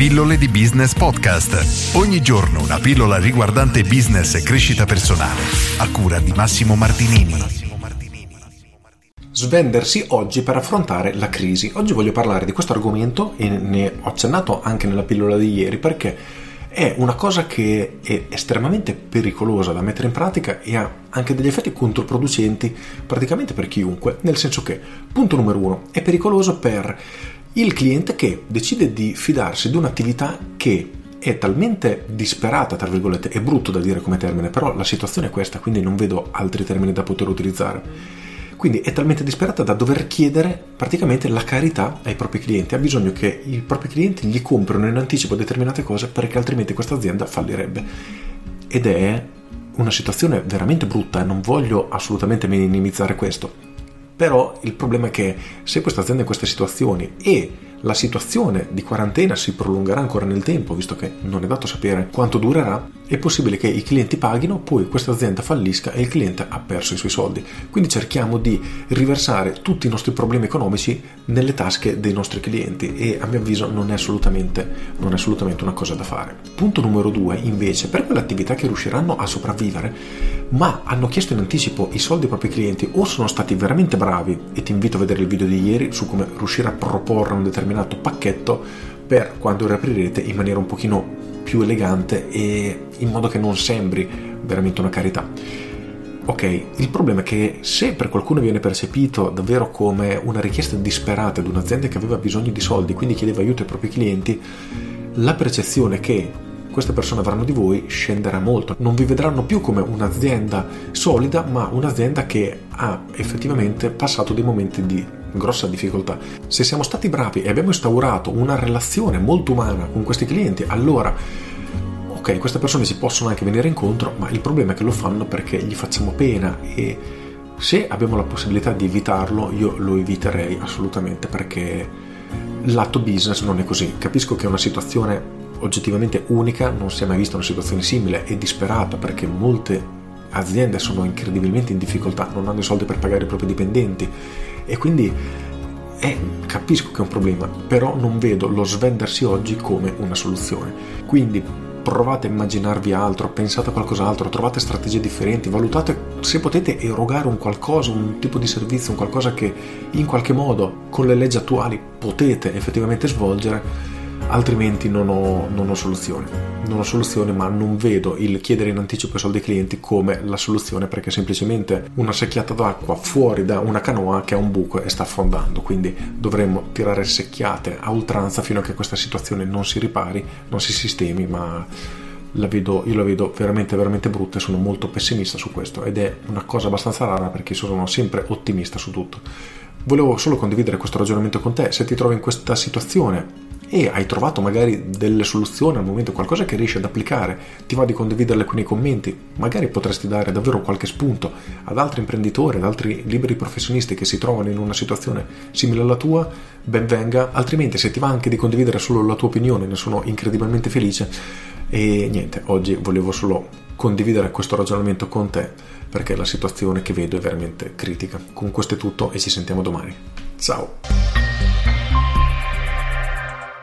Pillole di Business Podcast. Ogni giorno una pillola riguardante business e crescita personale. A cura di Massimo Martinini. Svendersi oggi per affrontare la crisi. Oggi voglio parlare di questo argomento e ne ho accennato anche nella pillola di ieri perché è una cosa che è estremamente pericolosa da mettere in pratica e ha anche degli effetti controproducenti praticamente per chiunque, nel senso che, punto numero uno, è pericoloso per il cliente che decide di fidarsi di un'attività che è talmente disperata, tra virgolette, è brutto da dire come termine, però la situazione è questa, quindi non vedo altri termini da poter utilizzare. Quindi è talmente disperata da dover chiedere praticamente la carità ai propri clienti, ha bisogno che i propri clienti gli comprino in anticipo determinate cose perché altrimenti questa azienda fallirebbe. Ed è una situazione veramente brutta e non voglio assolutamente minimizzare questo. Però il problema è che se questa azienda in queste situazioni e la situazione di quarantena si prolungherà ancora nel tempo, visto che non è dato sapere quanto durerà, è possibile che i clienti paghino, poi questa azienda fallisca e il cliente ha perso i suoi soldi. Quindi cerchiamo di riversare tutti i nostri problemi economici nelle tasche dei nostri clienti e a mio avviso non è assolutamente, non è assolutamente una cosa da fare. Punto numero due, invece, per quelle attività che riusciranno a sopravvivere, ma hanno chiesto in anticipo i soldi ai propri clienti o sono stati veramente bravi, e ti invito a vedere il video di ieri su come riuscire a proporre un determinato determinato pacchetto per quando riaprirete in maniera un pochino più elegante e in modo che non sembri veramente una carità. Ok, il problema è che se per qualcuno viene percepito davvero come una richiesta disperata di un'azienda che aveva bisogno di soldi, quindi chiedeva aiuto ai propri clienti, la percezione che queste persone avranno di voi scenderà molto. Non vi vedranno più come un'azienda solida, ma un'azienda che ha effettivamente passato dei momenti di grossa difficoltà. Se siamo stati bravi e abbiamo instaurato una relazione molto umana con questi clienti, allora ok, queste persone ci possono anche venire incontro, ma il problema è che lo fanno perché gli facciamo pena e se abbiamo la possibilità di evitarlo, io lo eviterei assolutamente perché lato business non è così. Capisco che è una situazione oggettivamente unica, non si è mai vista una situazione simile e disperata perché molte aziende sono incredibilmente in difficoltà, non hanno i soldi per pagare i propri dipendenti e quindi eh, capisco che è un problema, però non vedo lo svendersi oggi come una soluzione. Quindi provate a immaginarvi altro, pensate a qualcos'altro, trovate strategie differenti, valutate se potete erogare un qualcosa, un tipo di servizio, un qualcosa che in qualche modo con le leggi attuali potete effettivamente svolgere altrimenti non ho, non ho, soluzione. Non ho soluzione, ma non vedo il chiedere in anticipo i soldi ai clienti come la soluzione perché semplicemente una secchiata d'acqua fuori da una canoa che ha un buco e sta affondando. Quindi dovremmo tirare secchiate a oltranza fino a che questa situazione non si ripari, non si sistemi, ma la vedo, io la vedo veramente veramente brutta e sono molto pessimista su questo ed è una cosa abbastanza rara perché sono sempre ottimista su tutto. Volevo solo condividere questo ragionamento con te, se ti trovi in questa situazione e hai trovato magari delle soluzioni al momento, qualcosa che riesci ad applicare, ti va di condividerle qui nei commenti, magari potresti dare davvero qualche spunto ad altri imprenditori, ad altri liberi professionisti che si trovano in una situazione simile alla tua, ben venga, altrimenti se ti va anche di condividere solo la tua opinione, ne sono incredibilmente felice e niente, oggi volevo solo condividere questo ragionamento con te perché la situazione che vedo è veramente critica. Con questo è tutto e ci sentiamo domani. Ciao!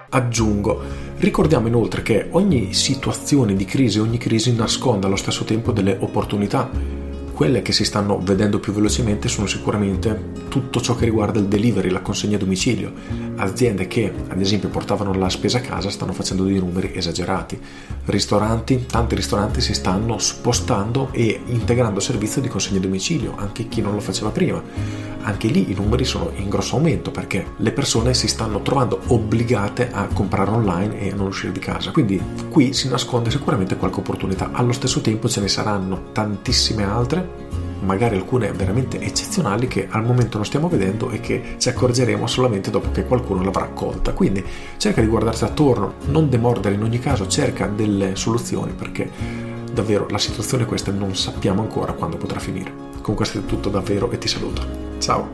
Aggiungo, ricordiamo inoltre che ogni situazione di crisi, ogni crisi nasconde allo stesso tempo delle opportunità. Quelle che si stanno vedendo più velocemente sono sicuramente tutto ciò che riguarda il delivery, la consegna a domicilio. Aziende che, ad esempio, portavano la spesa a casa stanno facendo dei numeri esagerati. Ristoranti, tanti ristoranti si stanno spostando e integrando servizio di consegna a domicilio, anche chi non lo faceva prima anche lì i numeri sono in grosso aumento perché le persone si stanno trovando obbligate a comprare online e non uscire di casa. Quindi qui si nasconde sicuramente qualche opportunità. Allo stesso tempo ce ne saranno tantissime altre magari alcune veramente eccezionali che al momento non stiamo vedendo e che ci accorgeremo solamente dopo che qualcuno l'avrà colta. Quindi cerca di guardarsi attorno, non demordere in ogni caso, cerca delle soluzioni perché davvero la situazione è questa e non sappiamo ancora quando potrà finire. Con questo è tutto davvero e ti saluto. Ciao!